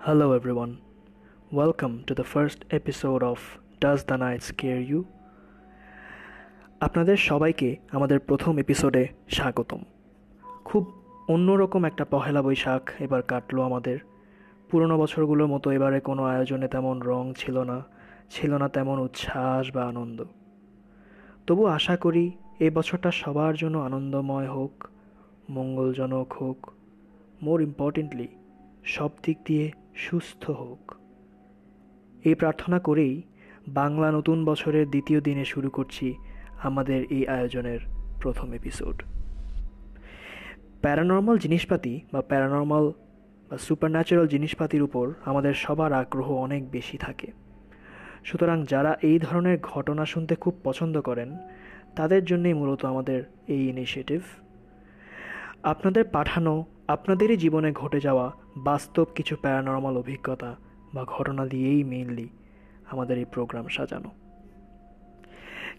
Hello, everyone. Welcome to the first episode of Does the Night Scare You? আপনাদের সবাইকে আমাদের প্রথম এপিসোডে স্বাগতম খুব অন্যরকম একটা পহেলা বৈশাখ এবার কাটলো আমাদের পুরনো বছরগুলোর মতো এবারে কোনো আয়োজনে তেমন রং ছিল না ছিল না তেমন উচ্ছ্বাস বা আনন্দ তবু আশা করি এই বছরটা সবার জন্য আনন্দময় হোক মঙ্গলজনক হোক মোর ইম্পর্টেন্টলি সব দিক দিয়ে সুস্থ হোক। এই প্রার্থনা করেই বাংলা নতুন বছরের দ্বিতীয় দিনে শুরু করছি আমাদের এই আয়োজনের প্রথম এপিসোড প্যারানর্মাল জিনিসপাতি বা প্যারানর্মাল বা সুপার ন্যাচারাল জিনিসপাতির উপর আমাদের সবার আগ্রহ অনেক বেশি থাকে। সুতরাং যারা এই ধরনের ঘটনা শুনতে খুব পছন্দ করেন, তাদের জন্যই মূলত আমাদের এই ইনিশিয়েটিভ আপনাদের পাঠানো, আপনাদেরই জীবনে ঘটে যাওয়া বাস্তব কিছু প্যারানর্মাল অভিজ্ঞতা বা ঘটনা দিয়েই মেইনলি আমাদের এই প্রোগ্রাম সাজানো।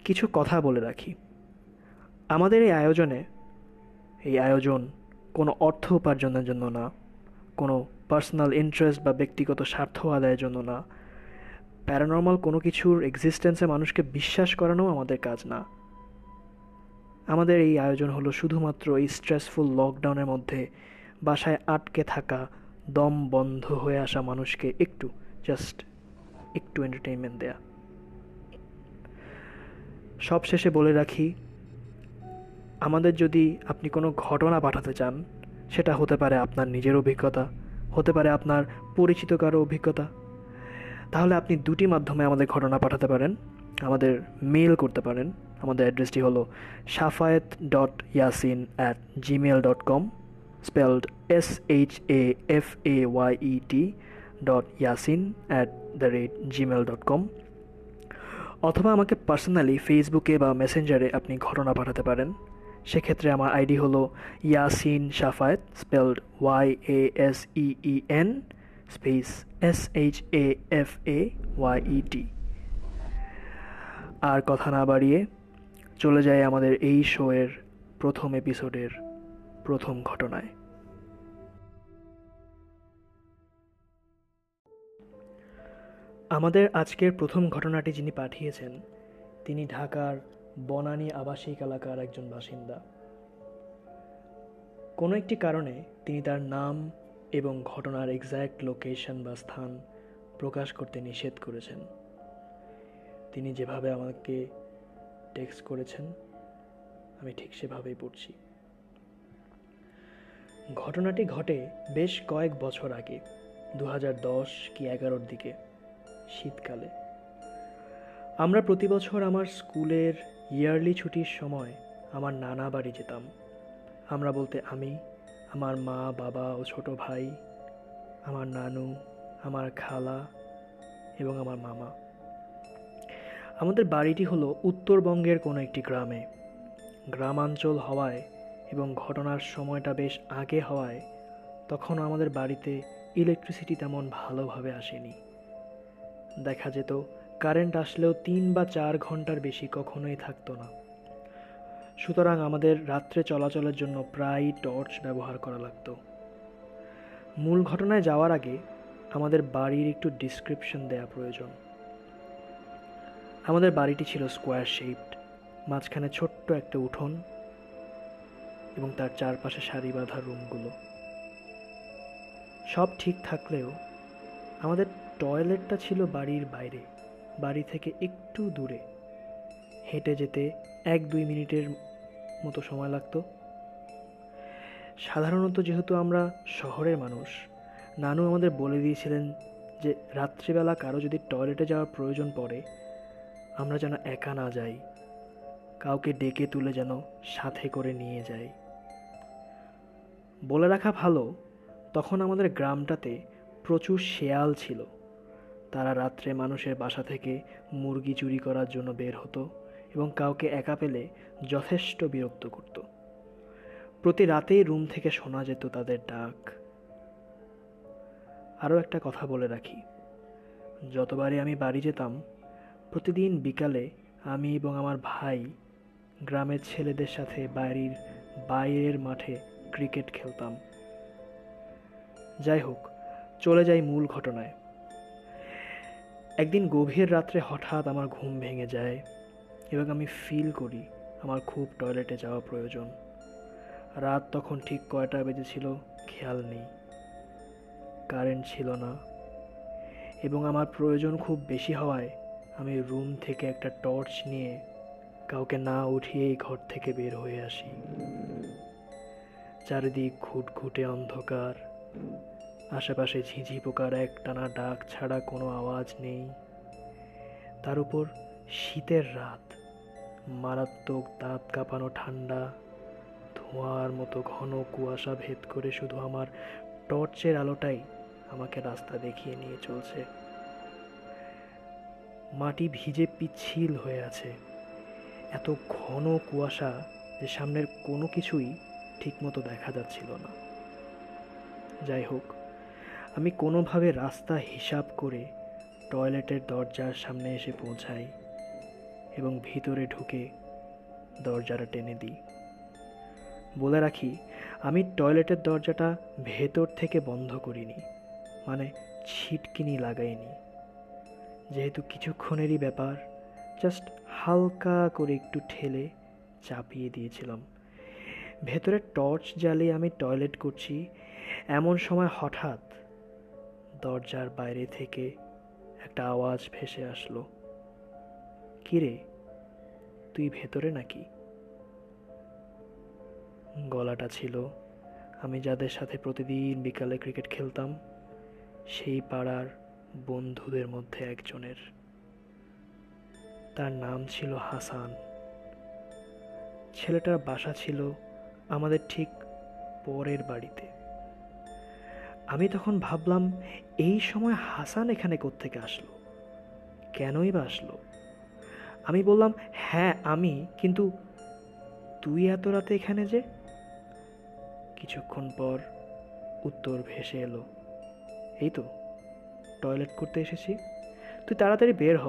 কিছু কথা বলে রাখি। আমাদের এই আয়োজনে, এই আয়োজন কোনো অর্থ উপার্জনের জন্য না, কোনো পার্সোনাল ইন্টারেস্ট বা ব্যক্তিগত স্বার্থ আদায়ের জন্য না। প্যারানর্মাল কোনো কিছুর এক্সিস্টেন্সে মানুষকে বিশ্বাস করানো আমাদের কাজ না। আমাদের এই আয়োজন হলো শুধুমাত্র এই স্ট্রেসফুল লকডাউনের মধ্যে বাসায় আটকে থাকা দম বন্ধ হয়ে আসা মানুষকে একটু জাস্ট একটু এন্টারটেইনমেন্ট দেয়া। সব শেষে বলে রাখি, আমাদের যদি আপনি কোনো ঘটনা পাঠাতে চান, সেটা হতে পারে আপনার নিজের অভিজ্ঞতা, হতে পারে আপনার পরিচিত কারও অভিজ্ঞতা, তাহলে আপনি দুটি মাধ্যমে আমাদের ঘটনা পাঠাতে পারেন, আমাদের মেল করতে পারেন, আমাদের অ্যাড্রেসটি হলো Shafayet dot Yaseen at Gmail dot com spelled S H A F A Y E T dot Yaseen at the rate Gmail dot com অথবা আমাকে পার্সোনালি ফেসবুকে বা মেসেঞ্জারে আপনি ঘটনা পাঠাতে পারেন। সেক্ষেত্রে আমার আইডি হলো Yaseen Shafayet spelled Y A S E E N space S H A F A Y E T আর কথা না বাড়িয়ে, চলে যায় আমাদের এই শোয়ের প্রথম এপিসোডের প্রথম ঘটনায়। আমাদের আজকের প্রথম ঘটনাটি যিনি পাঠিয়েছেন, তিনি ঢাকার বনানী আবাসিক এলাকার একজন বাসিন্দা। কোনো একটি কারণে তিনি তার নাম এবং ঘটনার এক্স্যাক্ট লোকেশন বা স্থান প্রকাশ করতে নিষেধ করেছেন। তিনি যেভাবে আমাকে টেক্সট করেছেন, আমি ঠিক সেভাবেই পড়ছি। ঘটনাটি ঘটে বেশ কয়েক বছর আগে দু কি এগারোর দিকে। শীতকালে। আমরা প্রতি বছর আমার স্কুলের ইয়ারলি ছুটির সময় আমার নানা বাড়ি যেতাম। আমরা বলতে আমি, আমার মা, বাবা ও ছোট ভাই, আমার নানু, আমার খালা এবং আমার মামা। আমাদের বাড়িটি হলো উত্তরবঙ্গের কোনো একটি গ্রামে। গ্রামাঞ্চল হওয়ায় এবং ঘটনার সময়টা বেশ আগে হওয়ায় তখন আমাদের বাড়িতে ইলেকট্রিসিটি তেমন ভালোভাবে আসেনি। দেখা যেত। কারেন্ট আসলেও তিন বা চার ঘণ্টার বেশি কখনোই থাকতো না। সুতরাং আমাদের রাত্রে চলাচলের জন্য প্রায় টর্চ ব্যবহার করা লাগতো। মূল ঘটনায় যাওয়ার আগে আমাদের বাড়ির একটু ডিসক্রিপশন দেয়া প্রয়োজন। আমাদের বাড়িটি ছিল স্কোয়ার শেপড। মাঝখানে ছোট্ট একটা উঠোন এবং তার চারপাশে সারি বাঁধা রুমগুলো। সব ঠিক থাকলেও আমাদের টয়লেটটা ছিল বাড়ির বাইরে, বাড়ি থেকে একটু দূরে। হেঁটে যেতে এক দুই মিনিটের মতো সময় লাগতো। সাধারণত যেহেতু আমরা শহরের মানুষ, নানু আমাদের বলে দিয়েছিলেন যে রাত্রিবেলা কারও যদি টয়লেটে যাওয়ার প্রয়োজন পড়ে, আমরা যেন একা না যাই, কাউকে ডেকে তুলে যেন সাথে করে নিয়ে যাই। বলে রাখা ভালো, তখন আমাদের গ্রামটাতে প্রচুর শেয়াল ছিল। তারা রাত্রে মানুষের বাসা থেকে মুরগি চুরি করার জন্য বের হতো এবং কাউকে একা পেলে যথেষ্ট বিরক্ত করত। প্রতি রাতেই রুম থেকে শোনা যেত তাদের ডাক। আরও একটা কথা বলে রাখি। যতবারই আমি বাড়ি যেতাম, প্রতিদিন বিকালে আমি এবং আমার ভাই গ্রামের ছেলেদের সাথে বাড়ির বাইরের মাঠে ক্রিকেট খেলতাম। যাই হোক, চলে যাই মূল ঘটনায়। একদিন গভীর রাত্রে হঠাৎ আমার ঘুম ভেঙে যায় এবং আমি ফিল করি আমার খুব টয়লেটে যাওয়া প্রয়োজন। রাত তখন ঠিক কয়টা বেজেছিল খেয়াল নেই। কারেন্ট ছিল না। এবং আমার প্রয়োজন খুব বেশি হওয়ায় আমি রুম থেকে একটা টর্চ নিয়ে কাউকে না উঠিয়েই ঘর থেকে বের হয়ে আসি। চারিদিক ঘুটঘুটে অন্ধকার। আশেপাশে ঝিঝি পোকার এক টানা ডাক ছাড়া কোনো আওয়াজ নেই। তার উপর শীতের রাত, মারাত্মক দাঁত কাঁপানো ঠান্ডা, ধোঁয়ার মতো ঘন কুয়াশা ভেদ করে শুধু আমার টর্চের আলোটাই আমাকে রাস্তা দেখিয়ে নিয়ে চলছে। মাটি ভিজে পিচ্ছিল হয়ে আছে। এত ঘন কুয়াশা যে সামনের কোনো কিছুই ঠিকমতো দেখা যাচ্ছিল না। যাই হোক আমি কোনোভাবে রাস্তা হিসাব করে টয়লেটের দরজার সামনে এসে পৌঁছাই এবং ভিতরে ঢুকে দরজাটা টেনে দিই। বলে রাখি, আমি টয়লেটের দরজাটা ভেতর থেকে বন্ধ করিনি মানে ছিটকিনি লাগাইনি। যেহেতু কিছুক্ষণেরই ব্যাপার, জাস্ট হালকা করে একটু ঠেলে চাপিয়ে দিয়েছিলাম। ভেতরে টর্চ জ্বালিয়ে আমি টয়লেট করছি, এমন সময় হঠাৎ দরজার বাইরে থেকে একটা আওয়াজ ভেসে আসলো। কিরে, তুই ভেতরে নাকি? গলাটা ছিল, আমি যাদের সাথে প্রতিদিন বিকালে ক্রিকেট খেলতাম, সেই পাড়ার বন্ধুদের মধ্যে একজনের। তার নাম ছিল হাসান। ছেলেটার বাসা ছিল আমাদের ঠিক পরের বাড়িতে। আমি তখন ভাবলাম, এই সময় হাসান এখানে কোত্থেকে আসলো? কেনই বা আসলো? আমি বললাম হ্যাঁ আমি, কিন্তু তুই এত রাতে এখানে যে? কিছুক্ষণ পর উত্তর ভেসে এলো, এই তো, টয়লেট করতে এসেছি, তুই তাড়াতাড়ি বের হ,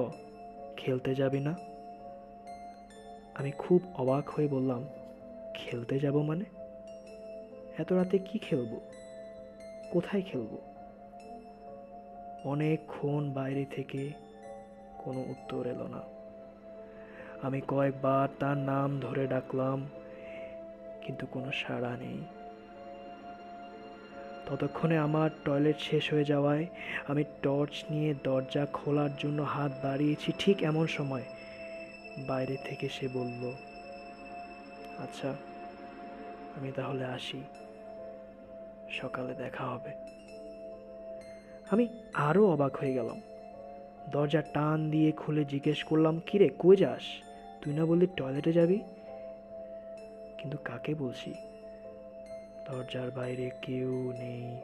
খেলতে যাবি না? আমি খুব অবাক হয়ে বললাম, খেলতে যাব মানে? এত রাতে কি খেলব? কোথায় খেলব? অনেকক্ষণ বাইরে থেকে কোনো উত্তর এলো না। আমি কয়েকবার তার নাম ধরে ডাকলাম, কিন্তু কোনো সাড়া নেই। ততক্ষণে আমার টয়লেট শেষ হয়ে যাওয়ায় আমি টর্চ নিয়ে দরজা খোলার জন্য হাত বাড়িয়েছি ঠিক এমন সময়। বাইরে থেকে সে বলল আচ্ছা আমি তাহলে আসি। সকালে দেখা হবে। আমি আরও অবাক হয়ে গেলাম। দরজা টান দিয়ে খুলে জিজ্ঞেস করলাম, কিরে, কই যাস? তুই না বললি টয়লেটে যাবি? কিন্তু কাকে বলছি? দরজার বাইরে কেউ নেই।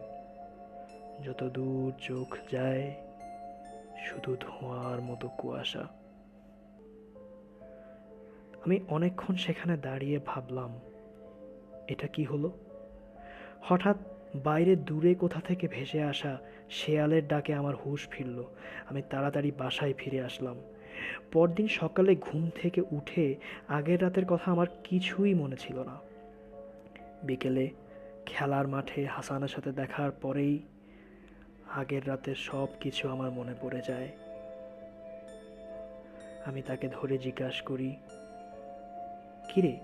যত দূর চোখ যায়, শুধু ধোঁয়ার মতো কুয়াশা। আমি অনেকক্ষণ সেখানে দাঁড়িয়ে ভাবলাম, এটা কি হলো? হঠাৎ বাইরে দূরে কোথা থেকে ভেসে আসা শেয়ালের ডাকে আমার হুঁশ ফিরল। আমি তাড়াতাড়ি বাসায় ফিরে আসলাম। পরদিন সকালে ঘুম থেকে উঠে আগের রাতের কথা আমার কিছুই মনে ছিল না। বিকেলে খেলার মাঠে হাসানের সাথে দেখার পরেই আগের রাতের সব কিছু আমার মনে পড়ে যায়। আমি তাকে ধরে জিজ্ঞাসা করি, কিরে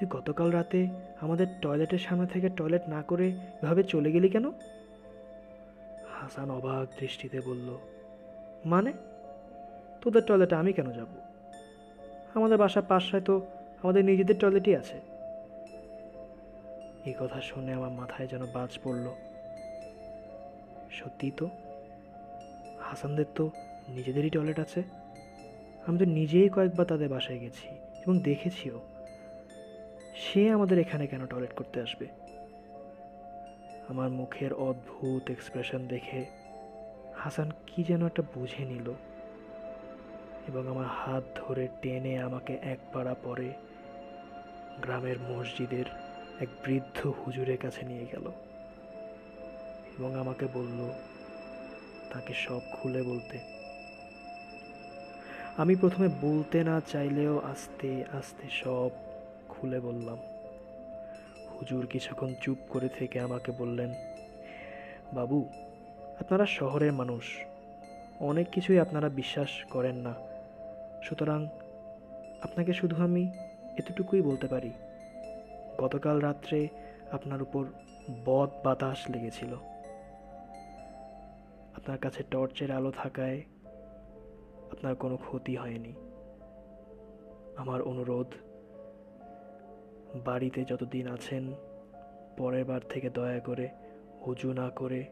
তুই গতকাল রাতে আমাদের টয়লেটের সামনে থেকে টয়লেট না করে এভাবে চলে গেলি কেন? হাসান অবাক দৃষ্টিতে বলল মানে? তোদের টয়লেটে আমি কেন যাব? আমাদের বাসার পাশায় তো আমাদের নিজেদের টয়লেটই আছে। এই কথা শুনে আমার মাথায় যেন বাজ পড়ল। সত্যি তো? হাসানদের তো নিজেদেরই টয়লেট আছে? আমি তো নিজেই কয়েকবার তাদের বাসায় গেছি এবং দেখেছিও। সে আমাদের এখানে কেন টয়লেট করতে আসবে? আমার মুখের অদ্ভুত এক্সপ্রেশন দেখে হাসান কি যেন একটা বুঝে নিল এবং আমার হাত ধরে টেনে আমাকে এক পাড়া পরে গ্রামের মসজিদের এক বৃদ্ধ হুজুরের কাছে নিয়ে গেল এবং আমাকে বলল, তাকে সব খুলে বলতে। আমি প্রথমে বলতে না চাইলেও আস্তে আস্তে সব খুলে বললাম। হুজুর কিছুক্ষণ চুপ করে থেকে আমাকে বললেন, বাবু, আপনারা শহরের মানুষ। অনেক কিছুই আপনারা বিশ্বাস করেন না। সুতরাং আপনাকে শুধু আমি এতটুকুই বলতে পারি। গতকাল রাত্রে আপনার উপর বদ বাতাস লেগেছিল। আপনার কাছে টর্চের আলো থাকায় আপনার কোনো ক্ষতি হয়নি। আমার অনুরোধ বাড়িতে যতদিন আছেন, পরের বার থেকে দয়া করে অজু না করে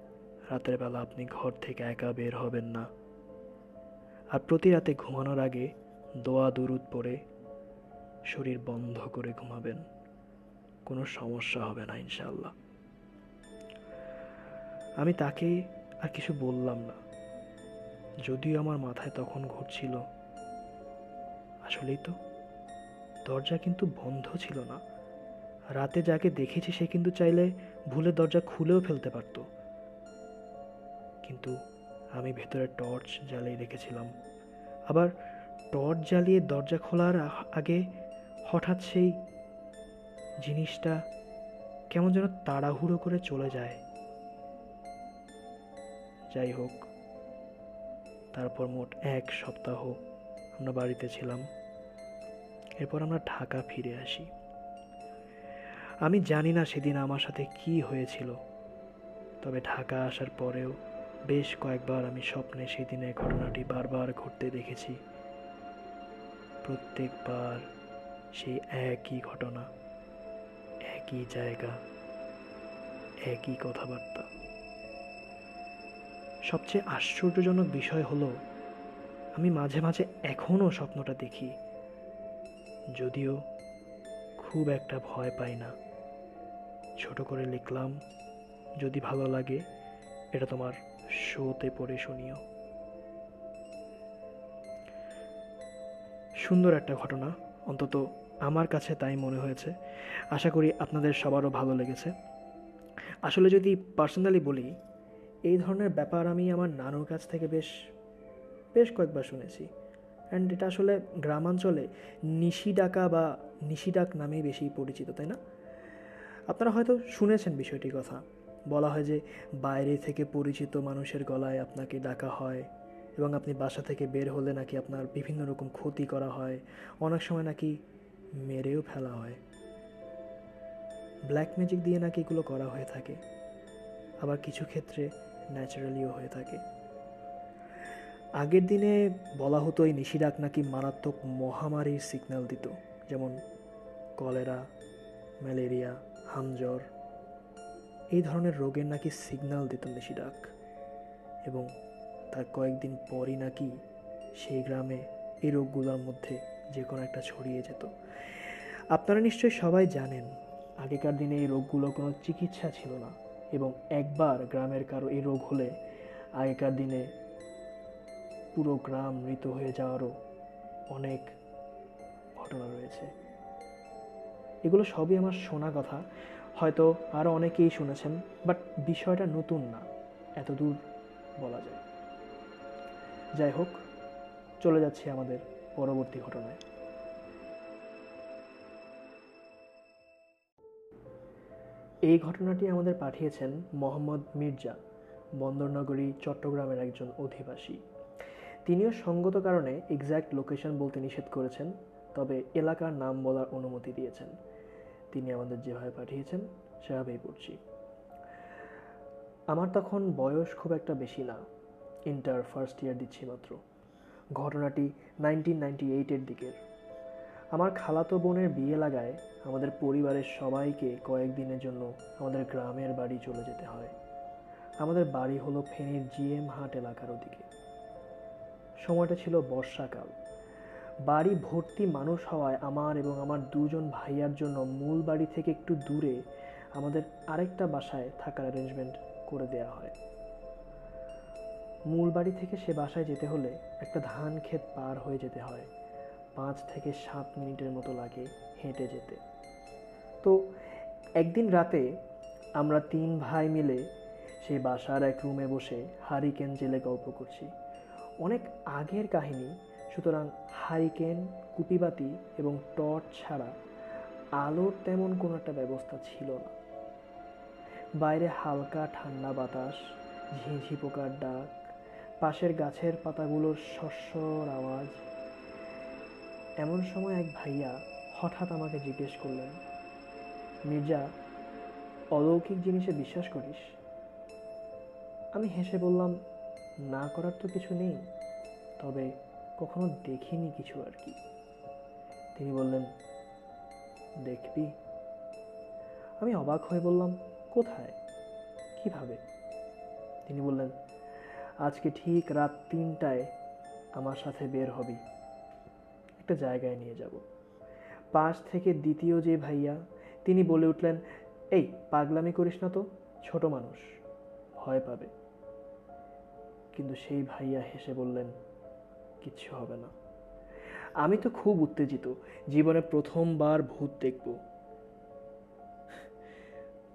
রাতের বেলা আপনি ঘর থেকে একা বের হবেন না। আর প্রতি রাতে ঘুমানোর আগে দোয়া দুরুদ পড়ে শরীর বন্ধ করে ঘুমাবেন। কোনো সমস্যা হবে না ইনশাল্লাহ আমি তাকে আর কিছু বললাম না। যদিও আমার মাথায় তখন ঘুরছিল। আসলেই তো, দরজা কিন্তু বন্ধ ছিল না। রাতে যাকে দেখেছি সে কিন্তু চাইলে ভুলে দরজা খুলেও ফেলতে পারতো। কিন্তু আমি ভেতরে টর্চ জ্বালিয়ে রেখেছিলাম। আবার টর্চ জ্বালিয়ে দরজা খোলার আগে হঠাৎ সেই জিনিসটা কেমন যেন তাড়াহুড়ো করে চলে যায়। যাই হোক, তারপর মোট এক সপ্তাহ আমরা বাড়িতে ছিলাম। এরপর আমরা ঢাকা ফিরে আসি। আমি জানি না সেদিন আমার সাথে কি হয়েছিল। তবে ঢাকা আসার পরেও বেশ কয়েকবার আমি স্বপ্নে সেদিনের ঘটনাটি বারবার ঘটতে দেখেছি। প্রত্যেকবার সেই একই ঘটনা, একই জায়গা, একই কথাবার্তা। সবচেয়ে আশ্চর্যজনক বিষয় হলো, আমি মাঝে মাঝে এখনও স্বপ্নটা দেখি, যদিও খুব একটা ভয় পাই না। ছোট করে লিখলাম, যদি ভালো লাগে, এটা তোমার শোতে পড়ে শুনিও। সুন্দর একটা ঘটনা, অন্তত আমার কাছে তাই মনে হয়েছে। আশা করি আপনাদের সবারও ভালো লেগেছে। আসলে যদি পার্সোনালি বলি, এই ধরনের ব্যাপার আমি আমার নানুর কাছ থেকে বেশ বেশ কয়েকবার শুনেছি। অ্যান্ড এটা আসলে গ্রামাঞ্চলে নিশি ডাকা বা নিশি ডাক নামেই বেশি পরিচিত, তাই না? আপনারা হয়তো শুনেছেন বিষয়টি কথা। বলা হয় যে বাইরে থেকে পরিচিত মানুষের গলায় আপনাকে ডাকা হয় এবং আপনি বাসা থেকে বের হলে নাকি আপনার বিভিন্ন রকম ক্ষতি করা হয়, অনেক সময় নাকি মেরেও ফেলা হয়। ব্ল্যাক ম্যাজিক দিয়ে নাকি এগুলো করা হয়ে থাকে, আবার কিছু ক্ষেত্রে ন্যাচারালিও হয়ে থাকে। আগের দিনে বলা হতো এই নিশিরাক নাকি মারাত্মক মহামারীর সিগন্যাল দিত, যেমন কলেরা, ম্যালেরিয়া হামজ্বর এই ধরনের রোগের নাকি সিগন্যাল দিত নিশিরাক এবং তার কয়েকদিন পরই নাকি সেই গ্রামে এই রোগগুলোর মধ্যে যে কোনো একটা ছড়িয়ে যেত। আপনারা নিশ্চয়ই সবাই জানেন, আগেকার দিনে এই রোগগুলো কোনো চিকিৎসা ছিল না। এবং একবার গ্রামের কারও এই রোগ হলে আগেকার দিনে পুরো গ্রাম মৃত হয়ে যাওয়ারও অনেক ঘটনা রয়েছে। এগুলো সবই আমার শোনা কথা। হয়তো আরও অনেকেই শুনেছেন, বাট বিষয়টা নতুন না, এত দূর বলা যায়। যাই হোক, চলে যাচ্ছি আমাদের পরবর্তী ঘটনায়। এই ঘটনাটি আমাদের পাঠিয়েছেন মোহাম্মদ মির্জা, বন্দরনগরী, চট্টগ্রামের একজন অধিবাসী। তিনিও সঙ্গত কারণে এক্স্যাক্ট লোকেশন বলতে নিষেধ করেছেন, তবে এলাকার নাম বলার অনুমতি দিয়েছেন। তিনি আমাদের যেভাবে পাঠিয়েছেন, সেভাবেই পড়ছি। আমার তখন বয়স খুব একটা বেশি না। ইন্টার ফার্স্ট ইয়ার দিচ্ছি মাত্র। ঘটনাটি নাইনটিন নাইনটি এইটের দিকের। আমার খালাতো বোনের বিয়ে লাগায় আমাদের পরিবারের সবাইকে কয়েকদিনের জন্য আমাদের গ্রামের বাড়ি চলে যেতে হয়। আমাদের বাড়ি হলো ফেনীর জিএম হাট এলাকার ওদিকে। সময়টা ছিল বর্ষাকাল। বাড়ি ভর্তি মানুষ হওয়ায় আমার এবং আমার দুজন ভাইয়ার জন্য মূল বাড়ি থেকে একটু দূরে আমাদের আরেকটা বাসায় থাকার অ্যারেঞ্জমেন্ট করে দেওয়া হয়। মূল বাড়ি থেকে সে বাসায় যেতে হলে একটা ধান ক্ষেত পার হয়ে যেতে হয়। পাঁচ থেকে সাত মিনিটের মতো লাগে হেঁটে যেতে। তো একদিন রাতে আমরা তিন ভাই মিলে সেই বাসার এক রুমে বসে হারিকেন জেলে গল্প করছি। অনেক আগের কাহিনী সুতরাং হারিকেন, কুপিবাতি এবং টর্চ ছাড়া আলোর তেমন কোনো একটা ব্যবস্থা ছিল না। বাইরে হালকা ঠান্ডা বাতাস, ঝিঁঝি পোকার ডাক, পাশের গাছের পাতাগুলোর শস্যর আওয়াজ। এমন সময় এক ভাইয়া হঠাৎ আমাকে জিজ্ঞেস করলেন, মির্জা, অলৌকিক জিনিসে বিশ্বাস করিস? আমি হেসে বললাম, না করার তো কিছু নেই। তবে কখনো দেখিনি কিছু আর কি। তিনি বললেন, দেখবি? আমি অবাক হয়ে বললাম, কোথায়? কীভাবে? তিনি বললেন, আজকে ঠিক রাত তিনটায় আমার সাথে বের হবি। একটা জায়গায় নিয়ে যাব। পাশ থেকে দ্বিতীয় যে ভাইয়া, তিনি বলে উঠলেন, এই, পাগলামি করিস না তো, ছোট মানুষ, ভয় পাবে। কিন্তু সেই ভাইয়া হেসে বললেন কিচ্ছু হবে না। আমি তো খুব উত্তেজিত, জীবনে প্রথমবার ভূত দেখব।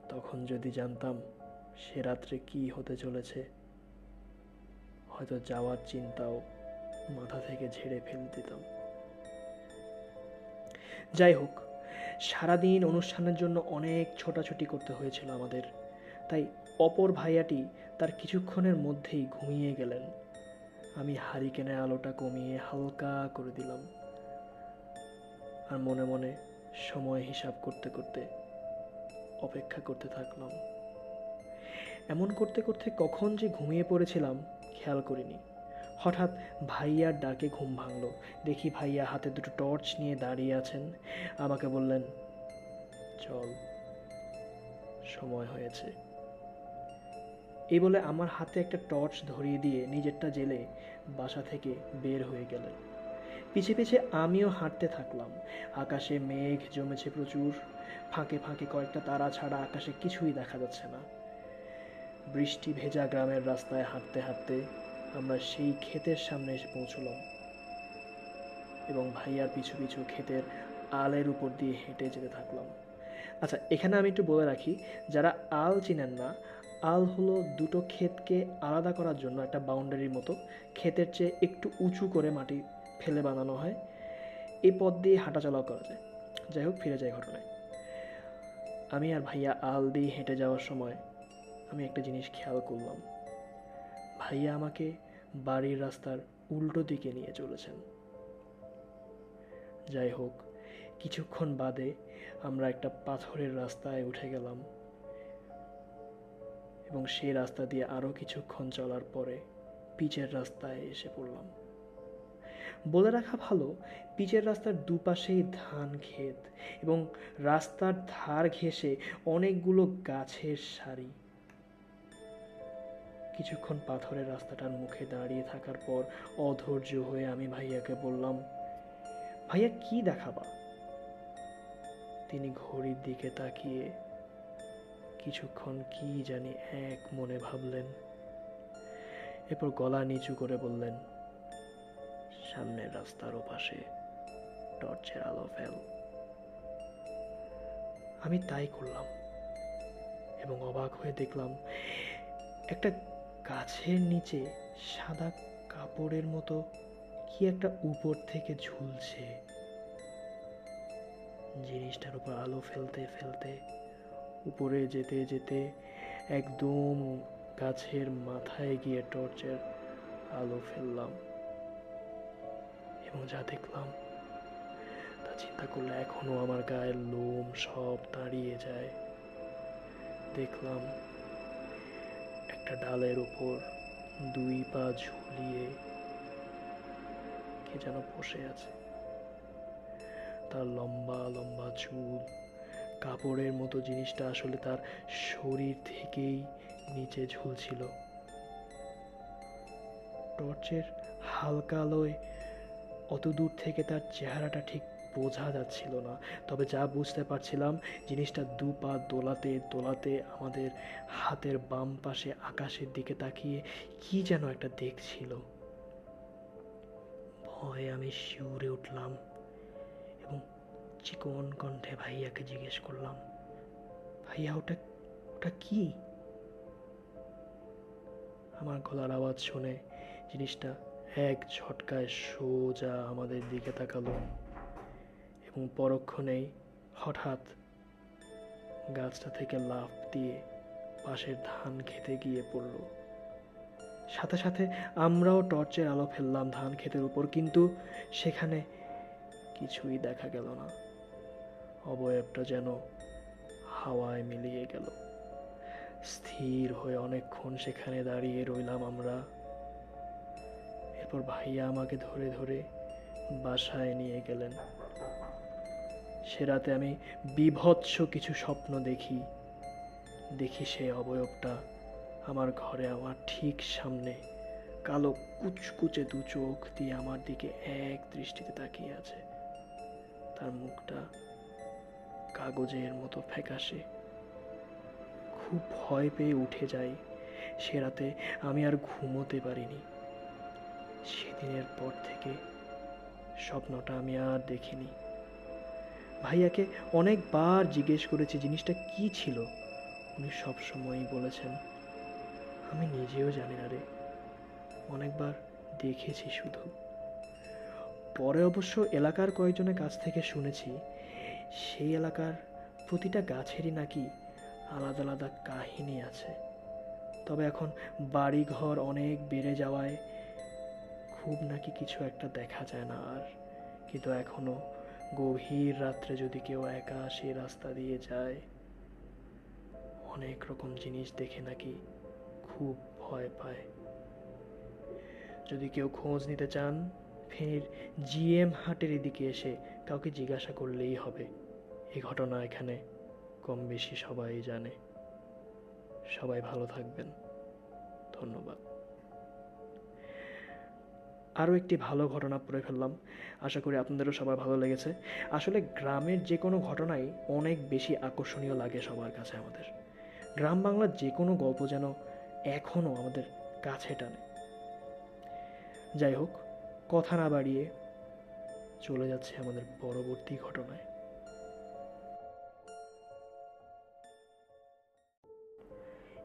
তখন যদি জানতাম সে রাত্রে কি হতে চলেছে, হয়তো যাওয়ার চিন্তাও মাথা থেকে ঝেড়ে ফেলে দিতাম। যাই হোক, সারাদিন অনুষ্ঠানের জন্য অনেক ছোটাছুটি করতে হয়েছিল আমাদের, তাই অপর ভাইয়াটি তার কিছুক্ষণের মধ্যেই ঘুমিয়ে গেলেন। আমি হারিকেনের আলোটা কমিয়ে হালকা করে দিলাম। আর মনে মনে সময় হিসাব করতে করতে অপেক্ষা করতে থাকলাম। এমন করতে করতে কখন যে ঘুমিয়ে পড়েছিলাম, খেয়াল করিনি। হঠাৎ ভাইয়ার ডাকে ঘুম ভাঙল। দেখি ভাইয়া হাতে দুটো টর্চ নিয়ে দাঁড়িয়ে আছেন। আমাকে বললেন, চল, সময় হয়েছে। এই বলে আমার হাতে একটা টর্চ ধরিয়ে দিয়ে নিজেরটা জেলে বাসা থেকে বের হয়ে গেলেন। পিছে পিছে আমিও হাঁটতে থাকলাম। আকাশে মেঘ জমেছে প্রচুর। ফাঁকে ফাঁকে কয়েকটা তারা ছাড়া আকাশে কিছুই দেখা যাচ্ছে না। বৃষ্টি ভেজা গ্রামের রাস্তায় হাঁটতে হাঁটতে আমরা সেই ক্ষেতের সামনে এসে পৌঁছলাম। এবং ভাইয়ার পিছু পিছু ক্ষেতের আলের উপর দিয়ে হেঁটে যেতে থাকলাম। আচ্ছা এখানে আমি একটু বলে রাখি, যারা আল চিনেন না আল হলো দুটো ক্ষেতকে আলাদা করার জন্য একটা বাউন্ডারির মতো। ক্ষেতের চেয়ে একটু উঁচু করে মাটি ফেলে বানানো হয়। এই পথ দিয়ে হাঁটাচলাও করা যায়। যাই হোক, ফিরে যায় ঘটনায়। আমি আর ভাইয়া আল দিয়ে হেঁটে যাওয়ার সময় আমি একটা জিনিস খেয়াল করলাম। ভাইয়া আমাকে বাড়ির রাস্তার উল্টো দিকে নিয়ে চলেছেন। যাই হোক, কিছুক্ষণ বাদে আমরা একটা পাথরের রাস্তায় উঠে গেলাম। এবং সেই রাস্তা দিয়ে আরও কিছুক্ষণ চলার পরে পিচের রাস্তায় এসে পড়লাম। বলে রাখা ভালো, পিচের রাস্তার দুপাশেই ধান ক্ষেত এবং রাস্তার ধার ঘেঁষে অনেকগুলো গাছের সারি। কিছুক্ষণ পাথরের রাস্তাটার মুখে দাঁড়িয়ে থাকার পর অধৈর্য হয়ে আমি ভাইয়াকে বললাম, ভাইয়া, কি দেখাবা? তিনি ঘড়ির দিকে তাকিয়ে কিছুক্ষণ কি জানি এক মনে ভাবলেন। এরপর গলা নিচু করে বললেন, সামনের রাস্তার ওপাশে টর্চের আলো ফেল। আমি তাই করলাম এবং অবাক হয়ে দেখলাম, একটা গাছের নিচে সাদা কাপড়ের মতো কি একটা উপর থেকে ঝুলছে। জিনিসটার উপর আলো ফেলতে ফেলতে উপরে যেতে যেতে একদম গাছের মাথায় গিয়ে টর্চের আলো ফেললাম এবং যা দেখলাম, তা চিন্তা করলে এখনও আমার গায়ের লোম সব দাঁড়িয়ে যায়। দেখলাম একটা ডালের উপর দুই পা ঝুলিয়ে কে যেন বসে আছে। তার লম্বা লম্বা চুল কাপড়ের মতো জিনিসটা আসলে তার শরীর থেকেই নিচে ঝুলছিল। টর্চের হালকা আলোয় অত দূর থেকে তার চেহারাটা ঠিক বোঝা যাচ্ছিল না। তবে যা বুঝতে পারছিলাম, জিনিসটা দু পা দোলাতে দোলাতে আমাদের হাতের বাম পাশে আকাশের দিকে তাকিয়ে কি যেন একটা দেখছিল। ভয়ে আমি শিউরে উঠলাম। চিকন কণ্ঠে ভাইয়াকে জিজ্ঞেস করলাম। ভাইয়া, ওটা ওটা কি? আমার গলার আওয়াজ শুনে জিনিসটা এক ঝটকায় সোজা আমাদের দিকে তাকালো এবং পরক্ষণেই হঠাৎ গাছটা থেকে লাফ দিয়ে পাশের ধান খেতে গিয়ে পড়ল। সাথে সাথে আমরাও টর্চের আলো ফেললাম ধান ক্ষেতের উপর, কিন্তু সেখানে কিছুই দেখা গেল না। অবয়বটা যেন হাওয়ায় মিলিয়ে গেল। স্থির হয়ে অনেকক্ষণ সেখানে দাঁড়িয়ে রইলাম আমরা। এরপর ভাইয়া আমাকে ধরে ধরে বাসায় নিয়ে গেলেন। সে রাতে আমি বিভৎস কিছু স্বপ্ন দেখি। দেখি সে অবয়বটা আমার ঘরে আমার ঠিক সামনে কালো কুচকুচে দু চোখ দিয়ে আমার দিকে এক দৃষ্টিতে তাকিয়ে আছে। তার মুখটা কাগজের মতো ফ্যাকাশে। খুব ভয় পেয়ে উঠে যাই সে রাতে, আমি আর ঘুমোতে পারিনি। সেদিনের পর থেকে স্বপ্নটা আমি আর দেখিনি। ভাইয়াকে অনেকবার জিজ্ঞেস করেছি, জিনিসটা কি ছিল? উনি সবসময়ই বলেছেন, আমি নিজেও জানি না রে। অনেকবার দেখেছি শুধু। পরে অবশ্য এলাকার কয়েকজনের কাছ থেকে শুনেছি সেই এলাকার প্রতিটা গাছেরই নাকি আলাদা আলাদা কাহিনী আছে। তবে এখন বাড়ি ঘর অনেক বেড়ে যাওয়ায় খুব নাকি কিছু একটা দেখা যায় না আর। কিন্তু এখনও গভীর রাত্রে যদি কেউ একা সে রাস্তা দিয়ে যায়, অনেক রকম জিনিস দেখে নাকি খুব ভয় পায়। যদি কেউ খোঁজ নিতে চান, ফেনীর জিএম হাটের এদিকে এসে কাউকে জিজ্ঞাসা করলেই হবে। এই ঘটনা এখানে কম বেশি সবাই জানে। সবাই ভালো থাকবেন। ধন্যবাদ। আরও একটি ভালো ঘটনা পড়ে ফেললাম। আশা করি আপনাদেরও সবার ভালো লেগেছে। আসলে গ্রামের যে কোনো ঘটনাই অনেক বেশি আকর্ষণীয় লাগে সবার কাছে আমাদের। গ্রাম বাংলার যে কোনো গল্প যেন এখনও আমাদের কাছে টানে। যাই হোক, কথা না বাড়িয়ে চলে যাচ্ছে আমাদের পরবর্তী ঘটনায়।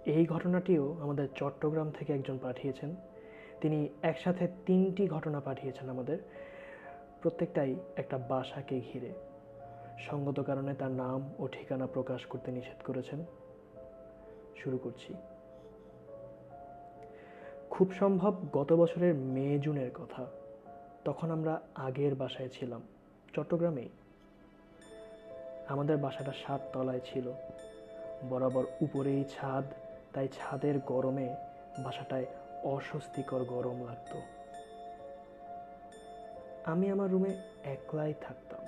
এই ঘটনাটিও আমাদের চট্টগ্রাম থেকে একজন পাঠিয়েছেন। তিনি একসাথে তিনটি ঘটনা পাঠিয়েছেন আমাদের। প্রত্যেকটাই একটা বাসাকে ঘিরে। সঙ্গত কারণে তার নাম ও ঠিকানা প্রকাশ করতে নিষেধ করেছেন। শুরু করছি। খুব সম্ভব গত বছরের মে জুনের কথা। তখন আমরা আগের বাসায় ছিলাম চট্টগ্রামেই আমাদের বাসাটা সাত তলায় ছিল। বরাবর উপরেই ছাদ তাই ছাদের গরমে বাসাটায় অস্বস্তিকর গরম লাগতো। আমি আমার রুমে একলাই থাকতাম।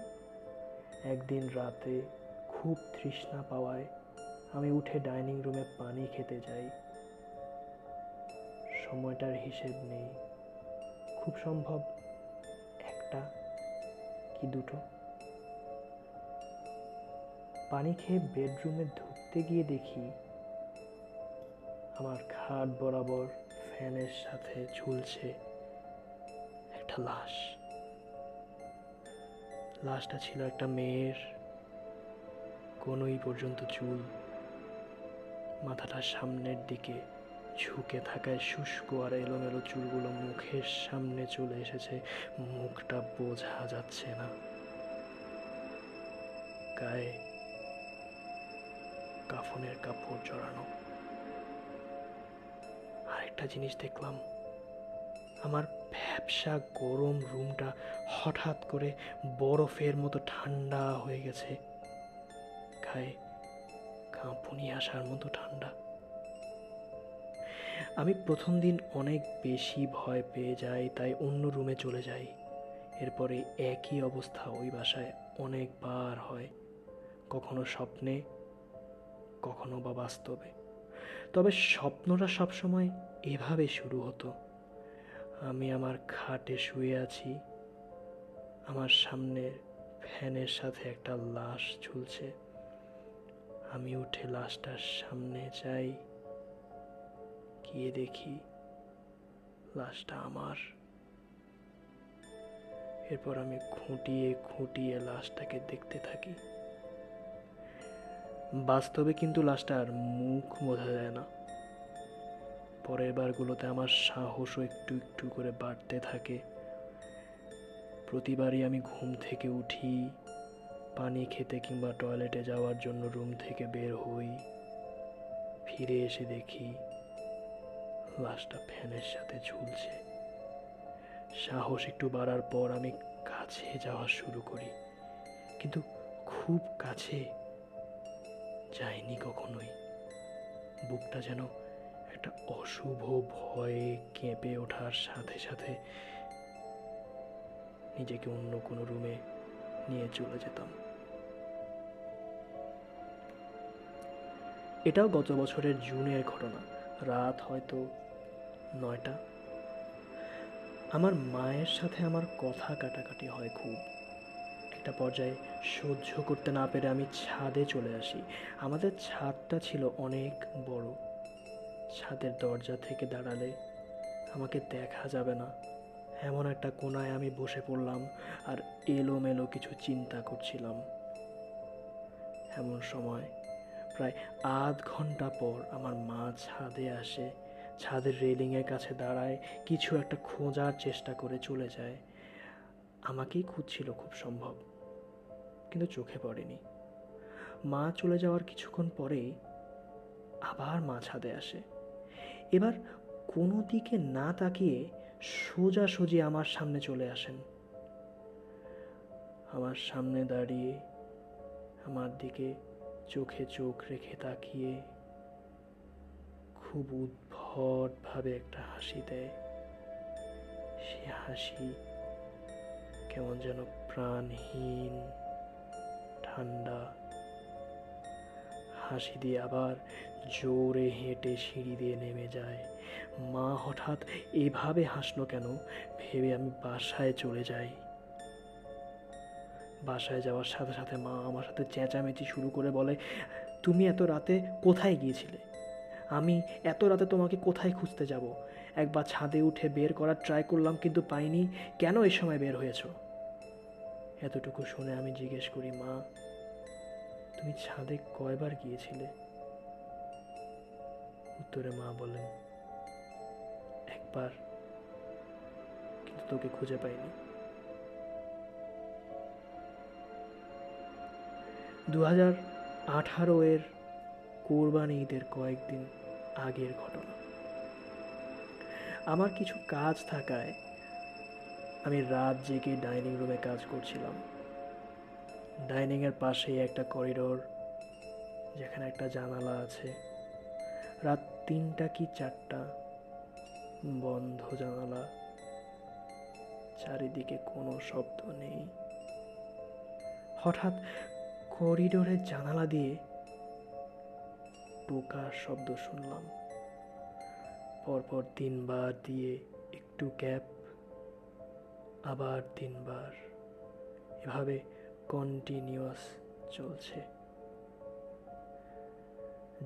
একদিন রাতে খুব তৃষ্ণা পাওয়ায় আমি উঠে ডাইনিং রুমে পানি খেতে যাই। সময়টার হিসেব নেই। খুব সম্ভব একটা কি দুটো? পানি খেয়ে বেডরুমে ঢুকতে গিয়ে দেখি আমার খাট বরাবর ফ্যানের সাথে ঝুলছে একটা লাশ। লাশটা ছিল একটা মেয়ের। কোনোই পর্যন্ত চুল মাথাটা সামনের দিকে ঝুঁকে থাকায় শুষ্ক আর এলোমেলো চুলগুলো মুখের সামনে চলে এসেছে। মুখটা বোঝা যাচ্ছে না। গায়ে কাফনের কাপড় জড়ানো। আরেকটা জিনিস দেখলাম। আমার ভ্যাবসা গরম রুমটা হঠাৎ করে বরফের মতো ঠান্ডা হয়ে গেছে। গায়ে কাঁপুনি আসার মতো ঠান্ডা। আমি প্রথম দিন অনেক বেশি ভয় পেয়ে যাই, তাই অন্য রুমে চলে যাই। এরপরে একই অবস্থা ওই বাসায় অনেকবার হয়। কখনো স্বপ্নে, কখনো বা বাস্তবে। তবে স্বপ্নটা সবসময় এভাবে শুরু হতো। আমি আমার খাটে শুয়ে আছি। আমার সামনে ফ্যানের সাথে একটা লাশ ঝুলছে। আমি উঠে লাশটার সামনে যাই। গিয়ে দেখি লাশটা আমার। এরপর আমি খুঁটিয়ে খুঁটিয়ে লাশটাকে দেখতে থাকি। বাস্তবে কিন্তু লাশটার মুখ বোঝা যায় না। পরের বারগুলোতে আমার সাহসও একটু একটু করে বাড়তে থাকে। প্রতিবারই আমি ঘুম থেকে উঠি, পানি খেতে কিংবা টয়লেটে যাওয়ার জন্য রুম থেকে বের হই, ফিরে এসে দেখি লাশটা ফ্যানের সাথে ঝুলছে। সাহস একটু বাড়ার পর আমি কাছে যাওয়া শুরু করি, কিন্তু খুব কাছে। যাইনি কখনোই। বুকটা যেন একটা অশুভ ভয়ে কেঁপে ওঠার সাথে সাথে নিজেকে অন্য কোনো রুমে নিয়ে চলে যেতাম। এটাও গত বছরের জুনের ঘটনা। রাত হয়তো নয়টা। আমার মায়ের সাথে আমার কথা কাটাকাটি হয় খুব। একটা পর্যায়ে সহ্য করতে না পেরে আমি ছাদে চলে আসি। আমাদের ছাদটা ছিল অনেক বড়। ছাদের দরজা থেকে দাঁড়ালে আমাকে দেখা যাবে না। এমন একটা কোনায় আমি বসে পড়লাম আর এলোমেলো কিছু চিন্তা করছিলাম। এমন সময়, প্রায় আধ ঘণ্টা পর আমার মা ছাদে আসে। ছাদের রেলিংয়ের কাছে দাঁড়ায়, কিছু একটা খোঁজার চেষ্টা করে চলে যায়। আমাকেই খুঁজছিল খুব সম্ভব। কিন্তু চোখে পড়েনি। মা চলে যাওয়ার কিছুক্ষণ পরেই আবার মা ছাদে আসে। এবার কোনো দিকে না তাকিয়ে সোজাসুজি আমার সামনে চলে আসেন। আমার সামনে দাঁড়িয়ে, আমার দিকে চোখে চোখ রেখে তাকিয়ে খুব উদ্ভটভাবে একটা হাসি দেয়। সে হাসি কেমন যেন প্রাণহীন। ঠান্ডা। হাসি দিয়ে আবার জোরে হেঁটে সিঁড়ি দিয়ে নেমে যায়। মা হঠাৎ এভাবে হাসলো কেন? ভেবে আমি বাসায় চলে যাই। বাসায় যাওয়ার সাথে সাথে মা আমার সাথে চেঁচামেচি শুরু করে বলে, তুমি এত রাতে কোথায় গিয়েছিলে? আমি এত রাতে তোমাকে কোথায় খুঁজতে যাব? একবার ছাদে উঠে বের করার ট্রাই করলাম কিন্তু পাইনি। কেন এ সময় বের হয়েছ? এতটুকু শুনে আমি জিজ্ঞেস করি, মা তুমি ছাদে কয়বার গিয়েছিলে? উত্তরে মা বলেন একবার, কিন্তু তোকে খুঁজে পাইনি। দু হাজার আঠারো এর কোরবানি ঈদের কয়েকদিন আগের ঘটনা। আমার কিছু কাজ থাকায় আমি রাত জেগে ডাইনিং রুমে কাজ করছিলাম। ডাইনিংয়ের পাশেই একটা করিডোর, যেখানে একটা জানালা আছে। রাত তিনটা কি চারটা? বন্ধ জানালা। চারিদিকে কোনো শব্দ নেই। হঠাৎ করিডোরের জানালা দিয়ে টোকার শব্দ শুনলাম। পরপর তিনবার দিয়ে একটু গ্যাপ, আবার তিনবার। এভাবে কন্টিনিউয়াস চলছে।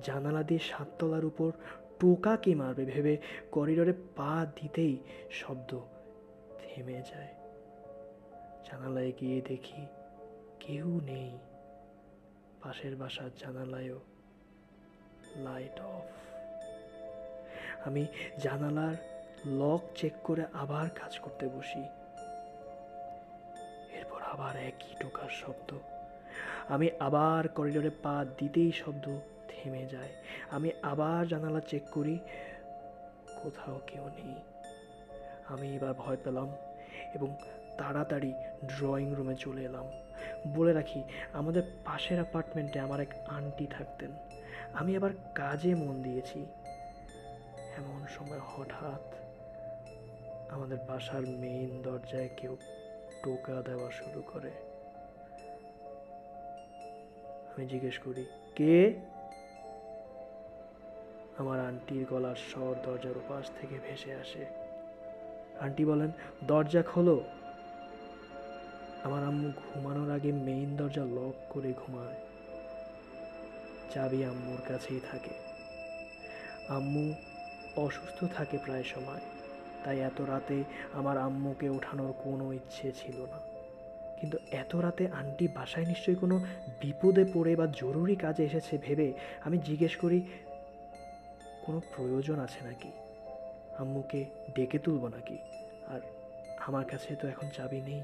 জানালা দিয়ে সাততলার উপর টোকা কে মারবে, ভেবে করিডোরে পা দিতেই শব্দ থেমে যায়। জানালায় গিয়ে দেখি কেউ নেই। পাশের বাসার জানালায়ও লাইট অফ আমি জানালার লক চেক করে আবার কাজ করতে বসি। আবার একই টোকার শব্দ। আমি আবার করিডোরে পা দিতেই শব্দ থেমে যায়। আমি আবার জানালা চেক করি, কোথাও কেউ নেই। আমি এবার ভয় পেলাম এবং তাড়াতাড়ি ড্রয়িং রুমে চলে এলাম। বলে রাখি, আমাদের পাশের অ্যাপার্টমেন্টে আমার এক আন্টি থাকতেন। আমি আবার কাজে মন দিয়েছি। এমন সময় হঠাৎ আমাদের বাসার মেইন দরজায় কেউ টোকা দেওয়া শুরু করে। আমি জিজ্ঞেস করি, কে? আমার আন্টির গলার স্বর দরজার উপাস থেকে ভেসে আসে। আন্টি বলেন, দরজা খোলো। আমার আম্মু ঘুমানোর আগে মেইন দরজা লক করে ঘুমায়। চাবি আম্মুর কাছেই থাকে। আম্মু অসুস্থ থাকে প্রায় সময়। তাই এত রাতে আমার আম্মুকে ওঠানোর কোনো ইচ্ছে ছিল না। কিন্তু এত রাতে আন্টি বাসায় নিশ্চয়ই কোনো বিপদে পড়ে বা জরুরি কাজে এসেছে ভেবে আমি জিজ্ঞেস করি, কোনো প্রয়োজন আছে নাকি? আম্মুকে ডেকে তুলব নাকি? আর আমার কাছে তো এখন চাবি নেই।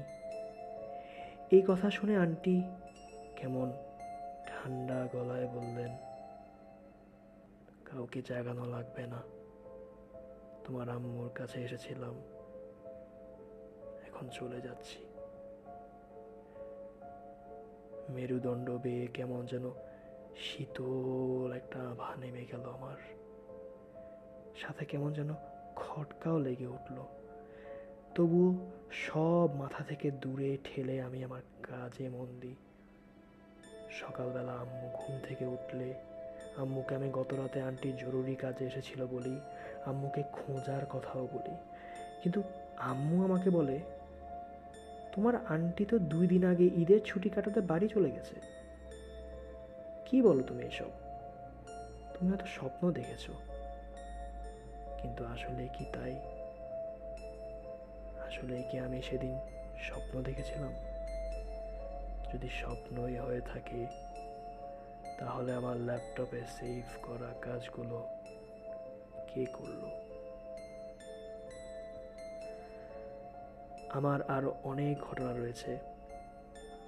এই কথা শুনে আন্টি কেমন ঠান্ডা গলায় বললেন, কাউকে জাগানো লাগবে না। তোমার আম্মুর কাছে এসেছিলাম। এখন চলে যাচ্ছি। মেরুদণ্ড বেয়ে কেমন যেন শীতল একটা আভা নেমে গেল আমার। সাথে কেমন যেন খটকাও লেগে উঠল। তবু সব মাথা থেকে দূরে ঠেলে আমি আমার কাজে মন দিই। সকালবেলা আম্মু ঘুম থেকে উঠলে, আম্মুকে আমি গত রাতে আন্টি জরুরি কাজে এসেছিল বলি আম্মুকে খোঁজার কথাও বলি। কিন্তু আম্মু আমাকে বলে, তোমার আন্টি তো দুই দিন আগে ঈদের ছুটি কাটাতে বাড়ি চলে গেছে। কি বলো তুমি এসব? তুমি হয়তো স্বপ্ন দেখেছ। কিন্তু আসলে কি তাই? আসলে কি আমি সেদিন স্বপ্ন দেখেছিলাম? যদি স্বপ্নই হয়ে থাকে, তাহলে আমার ল্যাপটপে সেভ করা কাজগুলো কে করল। আমার আরও অনেক ঘটনা রয়েছে।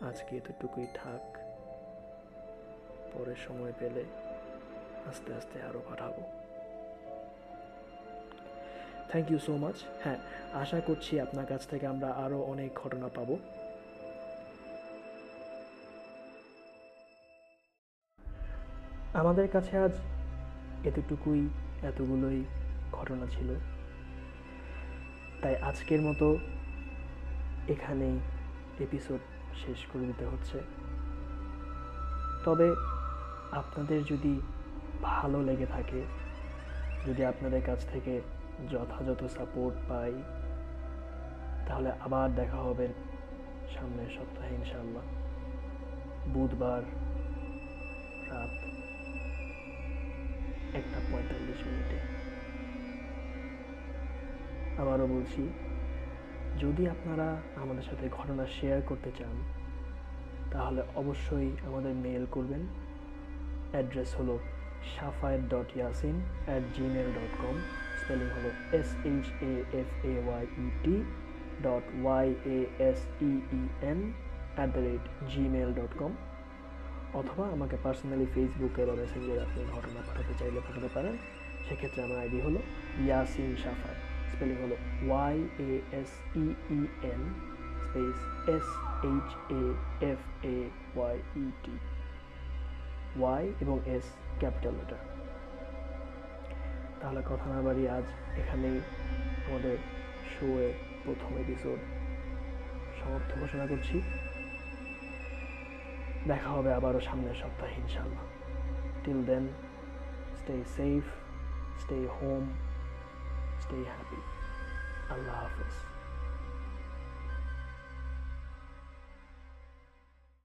আজকে এতটুকুই থাক। পরে সময় পেলে আস্তে আস্তে আরও পাঠাবো। থ্যাংক ইউ সো মাচ হ্যাঁ আশা করছি আপনার কাছ থেকে আমরা আরও অনেক ঘটনা পাবো। আমাদের কাছে আজ এতটুকুই। এতগুলোই ঘটনা ছিল। তাই আজকের মতো এখানেই এপিসোড শেষ করে দিতে হচ্ছে। তবে আপনাদের যদি ভালো লেগে থাকে, যদি আপনাদের কাছ থেকে যথাযথ সাপোর্ট পাই, তাহলে আবার দেখা হবে সামনের সপ্তাহে ইনশাল্লাহ বুধবার রাত একটা পঁয়তাল্লিশ মিনিটে। আবারও বলছি, যদি আপনারা আমাদের সাথে ঘটনা শেয়ার করতে চান, তাহলে অবশ্যই আমাদের মেল করবেন। অ্যাড্রেস হলো Shafayet dot Yaseen at Gmail dot com spelling হলো S H A F A Y E T dot Y A S E N at the rate Gmail dot com অথবা আমাকে পার্সোনালি ফেসবুকে বা মেসেঞ্জারে আপনি ঘটনা পাঠাতে চাইলে পাঠাতে পারেন। সেক্ষেত্রে আমার আইডি হলো ইয়াসিন সাফায় স্পেলিং হলো Y A S E E N space S H A F A Y E T Y এবং এস ক্যাপিটাল লেটার তাহলে কথা না বাড়ি আজ এখানেই আমাদের শোয়ের প্রথম এপিসোড সমাপ্ত ঘোষণা করছি। দেখা হবে আবারও সামনের সপ্তাহে ইনশাল্লাহ till then stay safe stay home stay happy আল্লাহ হাফেজ।